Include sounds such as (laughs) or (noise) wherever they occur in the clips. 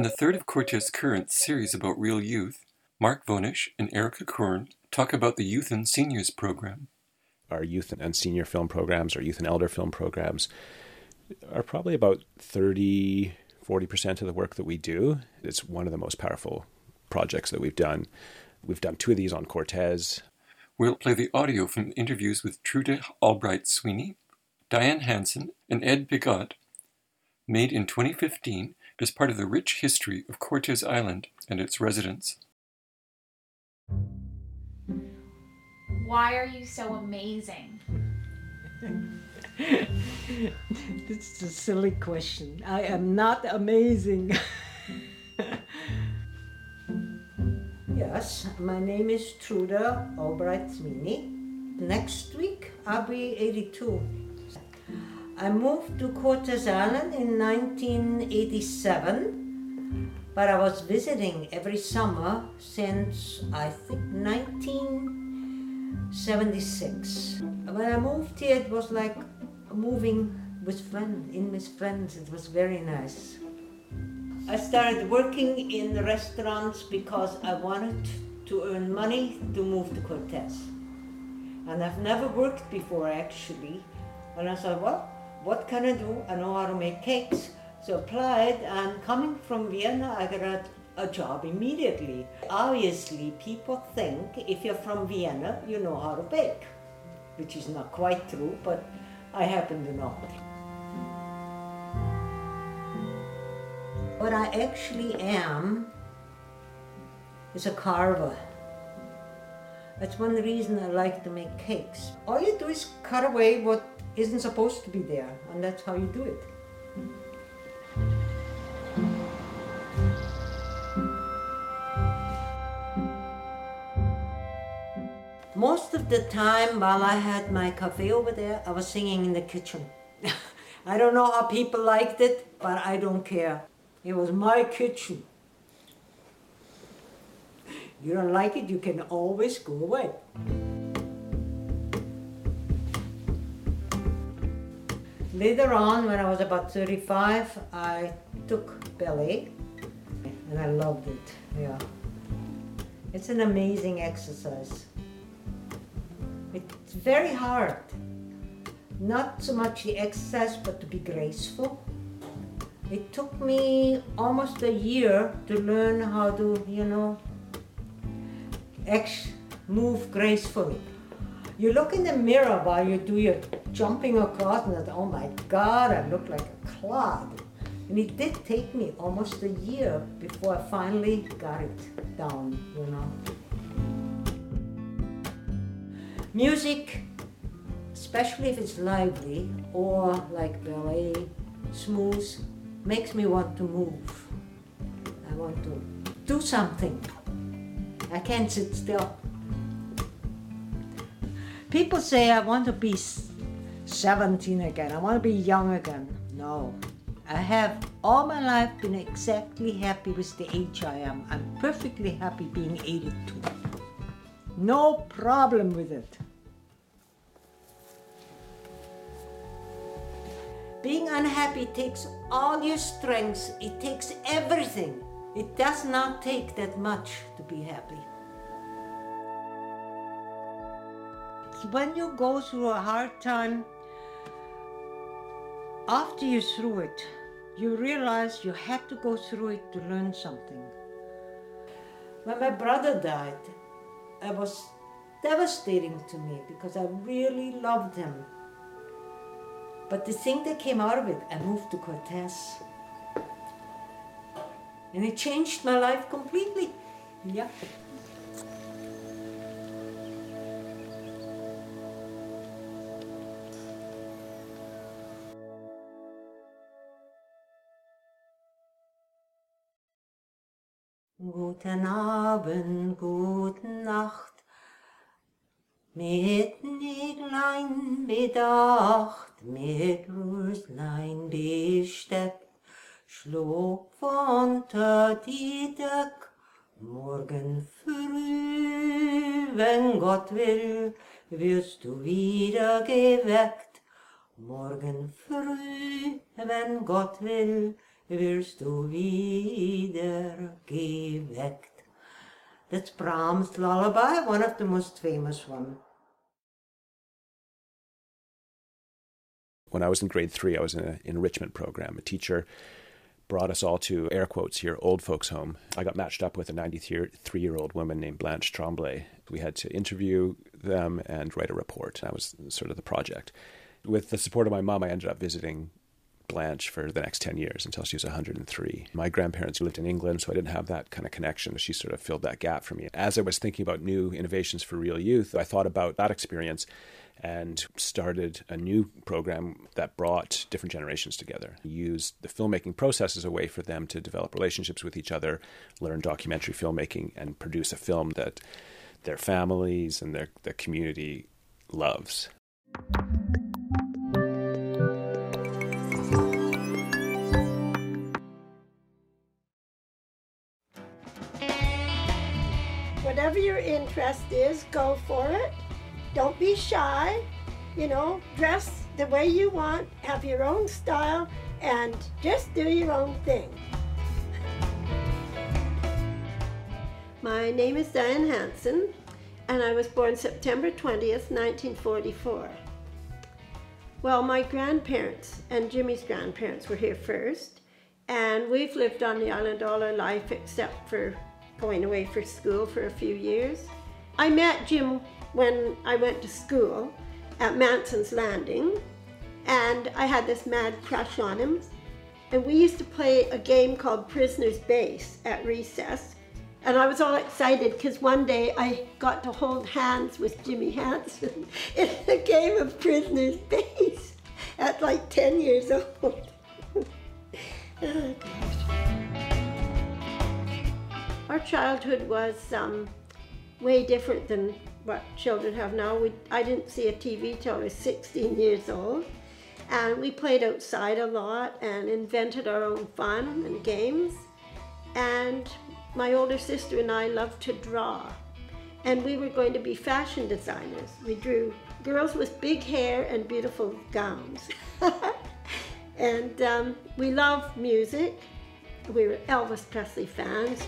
In the third of Cortes Currents series about REEL Youth, Mark Vonesch and Erica Korn talk about the Youth and Seniors program. Our youth and senior film programs, our youth and elder film programs, are probably about 30, 40% of the work that we do. It's one of the most powerful projects that we've done. We've done two of these on Cortes. We'll play the audio from interviews with Trude Albright Sweeney, Diane Hansen, and Ed Bigot, made in 2015 as part of the rich history of Cortes Island and its residents. Why are you so amazing? (laughs) this is a silly question. I am not amazing. (laughs) yes, my name is Trude Albright Sweeney. Next week I'll be 82. I moved to Cortes Island in 1987, but I was visiting every summer since I think 1976. When I moved here, it was like moving with friends, in with friends. It was very nice. I started working in the restaurants because I wanted to earn money to move to Cortes. And I've never worked before actually. And I thought, well, what can I do? I know how to make cakes. So applied and coming from Vienna, I got a job immediately. Obviously, people think if you're from Vienna, you know how to bake, which is not quite true, but I happen to know. What I actually am is a carver. That's one reason I like to make cakes. All you do is cut away what isn't supposed to be there, and that's how you do it. Most of the time while I had my cafe over there, I was singing in the kitchen. (laughs) I don't know how people liked it, but I don't care. It was my kitchen. You don't like it, you can always go away. Later on, when I was about 35, I took ballet and I loved it. Yeah. It's an amazing exercise. It's very hard. Not so much the exercise, but to be graceful. It took me almost a year to learn how to, you know, ex- move gracefully. You look in the mirror while you do your jumping across and oh my God, I look like a clod. And it did take me almost a year before I finally got it down, you know. Music, especially if it's lively or like ballet, smooth, makes me want to move. I want to do something. I can't sit still. People say I want to be 17 again, I want to be young again. No. I have all my life been exactly happy with the age I am. I'm perfectly happy being 82. No problem with it. Being unhappy takes all your strengths, it takes everything. It does not take that much to be happy. When you go through a hard time, after you're through it, you realize you had to go through it to learn something. When my brother died, it was devastating to me because I really loved him. But the thing that came out of it, I moved to Cortes. And it changed my life completely. Yeah. Guten Abend, guten Nacht, mit Näglein bedacht, mit Röslein besteckt, schlug unter die Deck. Morgen früh, wenn Gott will, wirst du wieder geweckt. Morgen früh, wenn Gott will, Wirst du wieder geweckt. That's Brahms' lullaby, one of the most famous ones. When I was in grade three, I was in an enrichment program. A teacher brought us all to air quotes here, old folks' home. I got matched up with a 93 year old woman named Blanche Tremblay. We had to interview them and write a report. That was sort of the project. With the support of my mom, I ended up visiting Blanche for the next 10 years until she was 103. My grandparents lived in England, so I didn't have that kind of connection. She sort of filled that gap for me. As I was thinking about new innovations for REEL Youth, I thought about that experience and started a new program that brought different generations together. Used the filmmaking process as a way for them to develop relationships with each other, learn documentary filmmaking, and produce a film that their families and their, their community loves. Whatever your interest is, go for it. Don't be shy. You know, dress the way you want, have your own style, and just do your own thing. My name is Diane Hansen, and I was born September 20th, 1944. Well, my grandparents and Jimmy's grandparents were here first, and we've lived on the island all our life except for going away for school for a few years. I met Jim when I went to school at Manson's Landing, and I had this mad crush on him. And we used to play a game called Prisoner's Base at recess. And I was all excited because one day I got to hold hands with Jimmy Hansen (laughs) in a game of Prisoner's Base (laughs) at like 10 years old. (laughs) oh, Our childhood was um, way different than what children have now. We, I didn't see a TV till I was 16 years old. And we played outside a lot and invented our own fun and games. And my older sister and I loved to draw. And we were going to be fashion designers. We drew girls with big hair and beautiful gowns. (laughs) and um, we loved music. We were Elvis Presley fans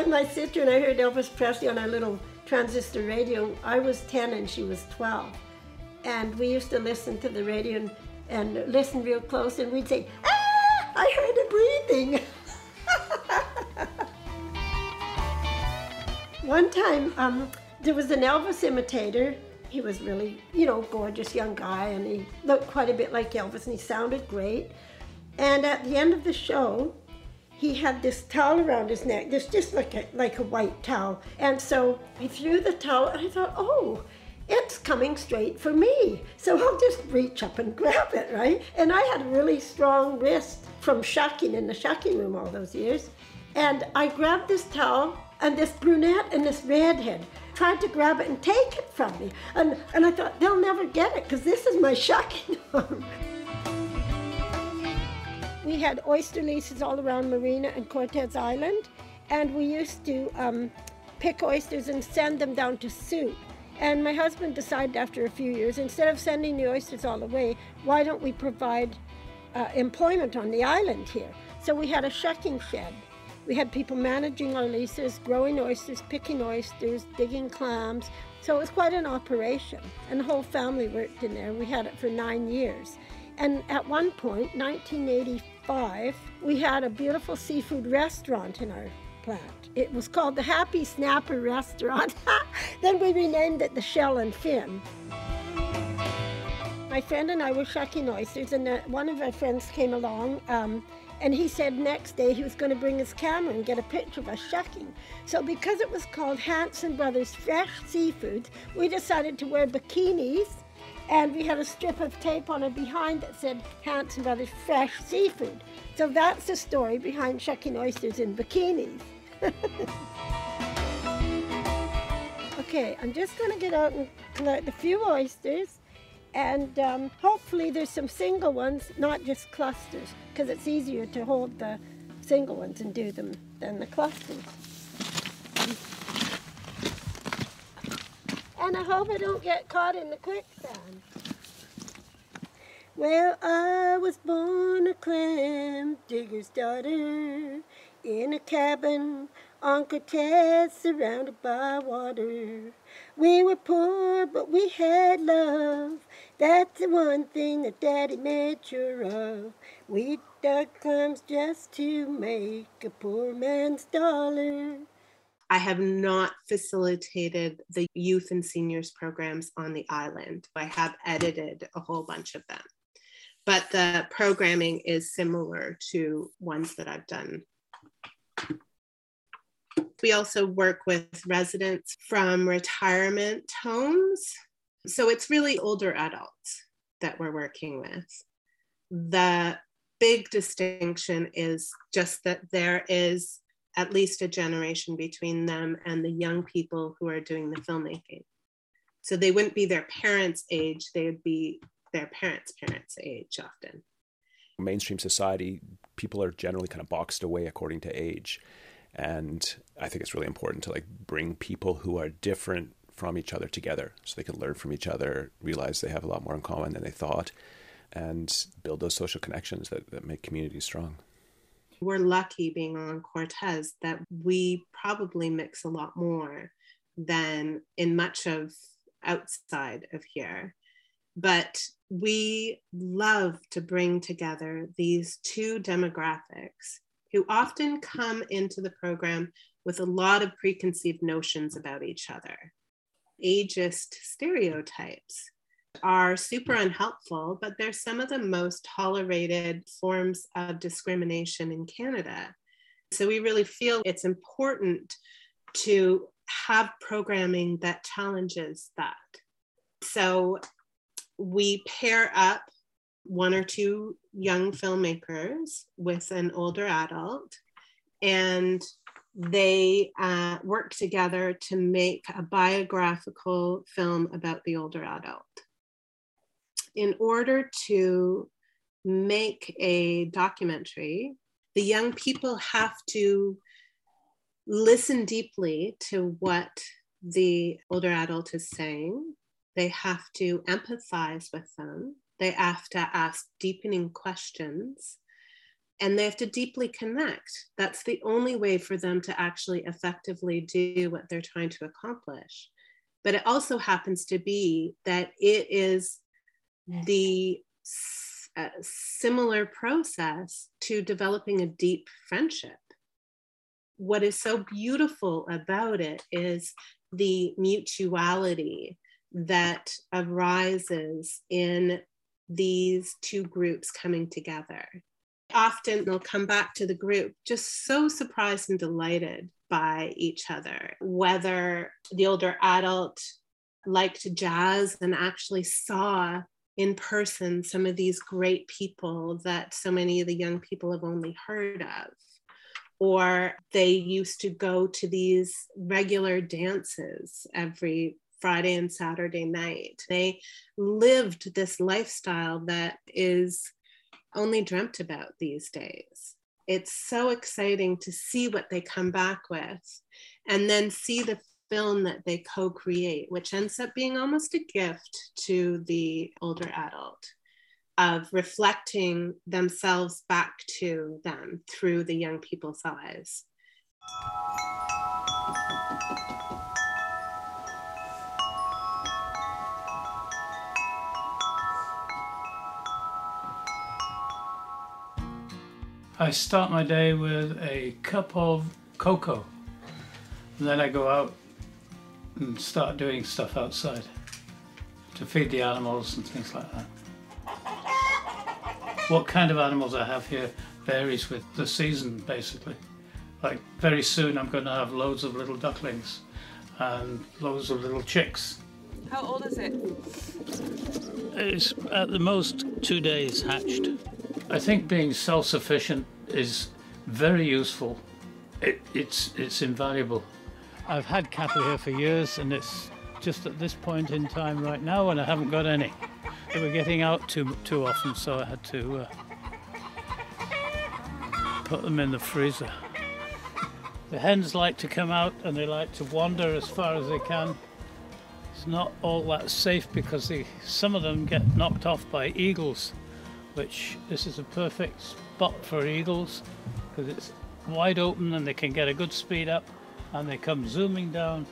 time my sister and I heard Elvis Presley on our little transistor radio, I was 10 and she was 12. And we used to listen to the radio and, and listen real close, and we'd say, Ah, I heard a breathing. (laughs) One time, um, there was an Elvis imitator. He was really, you know, gorgeous young guy, and he looked quite a bit like Elvis, and he sounded great. And at the end of the show, he had this towel around his neck, this just like a, like a white towel. And so he threw the towel, and I thought, oh, it's coming straight for me. So I'll just reach up and (laughs) grab it, right? And I had a really strong wrist from shocking in the shocking room all those years. And I grabbed this towel, and this brunette and this redhead tried to grab it and take it from me. And, and I thought, they'll never get it because this is my shocking (laughs) arm. We had oyster leases all around Marina and Cortes Island, and we used to um, pick oysters and send them down to soup. And my husband decided after a few years, instead of sending the oysters all away, why don't we provide uh, employment on the island here? So we had a shucking shed. We had people managing our leases, growing oysters, picking oysters, digging clams. So it was quite an operation. And the whole family worked in there. We had it for nine years. And at one point, 1985, we had a beautiful seafood restaurant in our plant. It was called the Happy Snapper Restaurant. (laughs) then we renamed it the Shell and Fin. My friend and I were shucking oysters, and uh, one of our friends came along. Um, and he said next day he was going to bring his camera and get a picture of us shucking. So because it was called Hanson Brothers Fresh Seafood, we decided to wear bikinis and we had a strip of tape on it behind that said Hanson Brothers Fresh Seafood. So that's the story behind shucking oysters in bikinis. (laughs) okay, I'm just going to get out and collect a few oysters, and um, hopefully there's some single ones, not just clusters, because it's easier to hold the single ones and do them than the clusters. And I hope I don't get caught in the quicksand. Well, I was born a clam digger's daughter in a cabin on Cortes surrounded by water. We were poor, but we had love. That's the one thing that Daddy made sure of. We dug clams just to make a poor man's dollar. I have not facilitated the youth and seniors programs on the island. I have edited a whole bunch of them. But the programming is similar to ones that I've done. We also work with residents from retirement homes. So it's really older adults that we're working with. The big distinction is just that there is at least a generation between them and the young people who are doing the filmmaking. So they wouldn't be their parents' age, they would be their parents' parents' age often. Mainstream society, people are generally kind of boxed away according to age. And I think it's really important to like bring people who are different from each other together so they can learn from each other, realize they have a lot more in common than they thought, and build those social connections that, that make communities strong we're lucky being on Cortes that we probably mix a lot more than in much of outside of here. But we love to bring together these two demographics who often come into the program with a lot of preconceived notions about each other, ageist stereotypes are super unhelpful, but they're some of the most tolerated forms of discrimination in Canada. So we really feel it's important to have programming that challenges that. So we pair up one or two young filmmakers with an older adult, and they uh, work together to make a biographical film about the older adult in order to make a documentary, the young people have to listen deeply to what the older adult is saying. They have to empathize with them. They have to ask deepening questions and they have to deeply connect. That's the only way for them to actually effectively do what they're trying to accomplish. But it also happens to be that it is the uh, similar process to developing a deep friendship. What is so beautiful about it is the mutuality that arises in these two groups coming together. Often they'll come back to the group just so surprised and delighted by each other, whether the older adult liked jazz and actually saw in person some of these great people that so many of the young people have only heard of. Or they used to go to these regular dances every Friday and Saturday night. They lived this lifestyle that is only dreamt about these days. It's so exciting to see what they come back with and then see the film that they co create, which ends up being almost a gift to the older adult of reflecting themselves back to them through the young people's eyes. I start my day with a cup of cocoa. Then I go out and start doing stuff outside to feed the animals and things like that. What kind of animals I have here varies with the season basically. Like very soon I'm going to have loads of little ducklings and loads of little chicks. How old is it? It's at the most two days hatched. I think being self-sufficient is very useful. It, it's, it's invaluable. I've had cattle here for years, and it's just at this point in time right now, when I haven't got any. They were getting out too too often, so I had to uh, put them in the freezer. The hens like to come out and they like to wander as far as they can. It's not all that safe because they, some of them get knocked off by eagles. which this is a perfect spot for eagles because it's wide open and they can get a good speed up and they come zooming down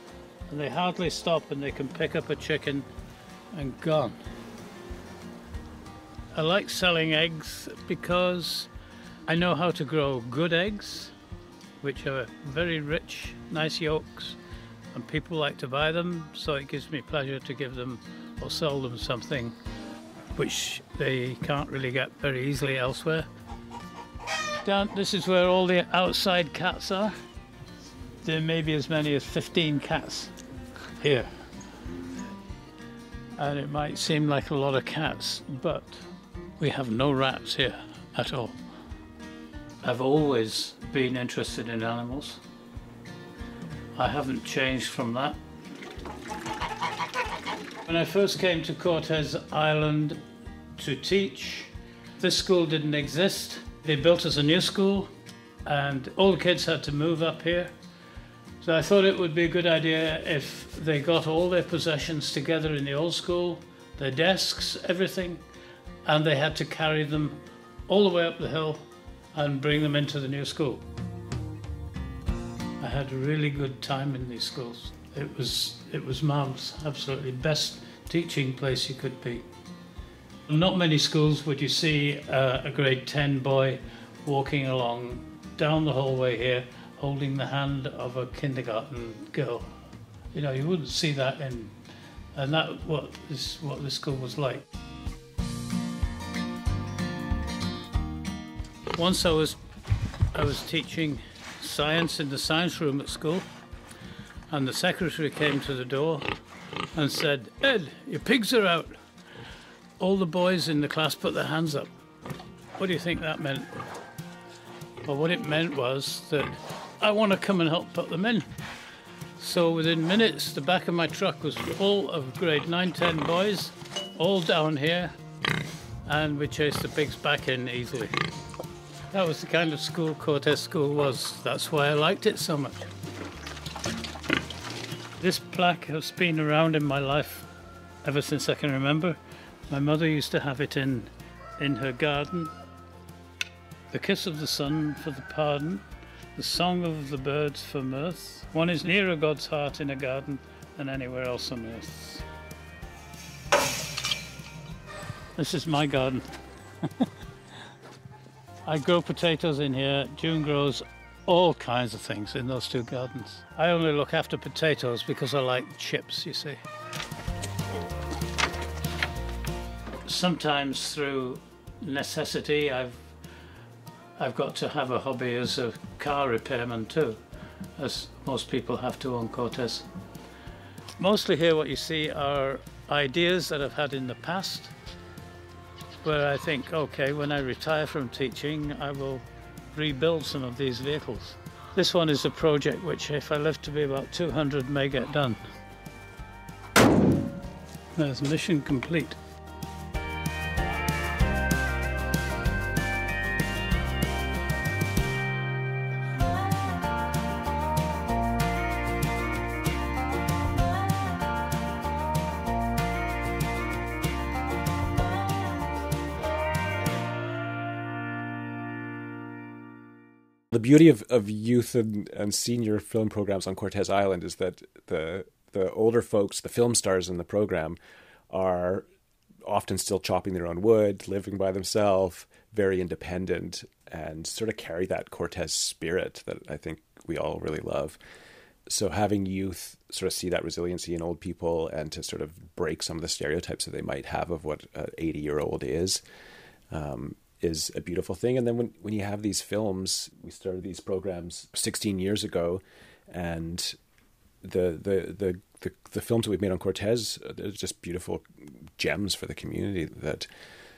and they hardly stop and they can pick up a chicken and gone. I like selling eggs because I know how to grow good eggs, which are very rich, nice yolks, and people like to buy them, so it gives me pleasure to give them or sell them something which they can't really get very easily elsewhere. Down, this is where all the outside cats are. There may be as many as 15 cats here. And it might seem like a lot of cats, but we have no rats here at all. I've always been interested in animals. I haven't changed from that. When I first came to Cortes Island to teach, this school didn't exist. They built us a new school, and all the kids had to move up here. So I thought it would be a good idea if they got all their possessions together in the old school, their desks, everything, and they had to carry them all the way up the hill and bring them into the new school. I had a really good time in these schools. It was it was marvelous, absolutely best teaching place you could be. Not many schools would you see uh, a grade 10 boy walking along down the hallway here holding the hand of a kindergarten girl. You know, you wouldn't see that in, and that what is what the school was like. Once I was, I was teaching science in the science room at school, and the secretary came to the door and said, "Ed, your pigs are out." All the boys in the class put their hands up. What do you think that meant? Well, what it meant was that I want to come and help put them in. So within minutes, the back of my truck was full of grade 9, 10 boys, all down here, and we chased the pigs back in easily. That was the kind of school Cortes School was. That's why I liked it so much. This plaque has been around in my life ever since I can remember. My mother used to have it in, in her garden. The kiss of the sun for the pardon, the song of the birds for mirth. One is nearer God's heart in a garden than anywhere else on earth. This is my garden. (laughs) I grow potatoes in here. June grows all kinds of things in those two gardens. I only look after potatoes because I like chips, you see. Sometimes through necessity, I've I've got to have a hobby as a car repairman too, as most people have to on Cortes. Mostly here what you see are ideas that I've had in the past where I think, okay, when I retire from teaching, I will rebuild some of these vehicles. This one is a project which, if I live to be about 200, may get done. There's mission complete. The beauty of, of youth and, and senior film programs on Cortes Island is that the the older folks, the film stars in the program, are often still chopping their own wood, living by themselves, very independent, and sort of carry that Cortes spirit that I think we all really love. So having youth sort of see that resiliency in old people and to sort of break some of the stereotypes that they might have of what an 80 year old is um, is a beautiful thing. And then when, when you have these films, we started these programs 16 years ago, and the the the the, the films that we've made on Cortes they're just beautiful gems for the community that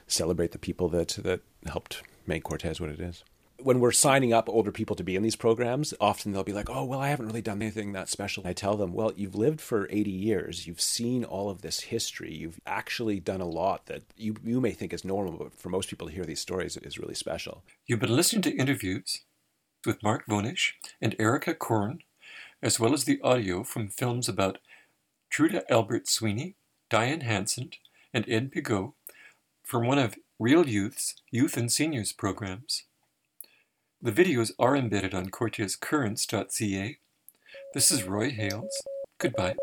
celebrate the people that that helped make Cortes what it is. When we're signing up older people to be in these programs, often they'll be like, "Oh, well, I haven't really done anything that special." I tell them, "Well, you've lived for 80 years. You've seen all of this history. You've actually done a lot that you you may think is normal, but for most people to hear these stories is really special." You've been listening to interviews with Mark Vonesch and Erica Korn, as well as the audio from films about Trude Albright Sweeney, Diane Hansen, and Ed Pigot from one of REEL Youth's Youth and Seniors programs. The videos are embedded on CortesCurrents.ca. This is Roy Hales. Goodbye.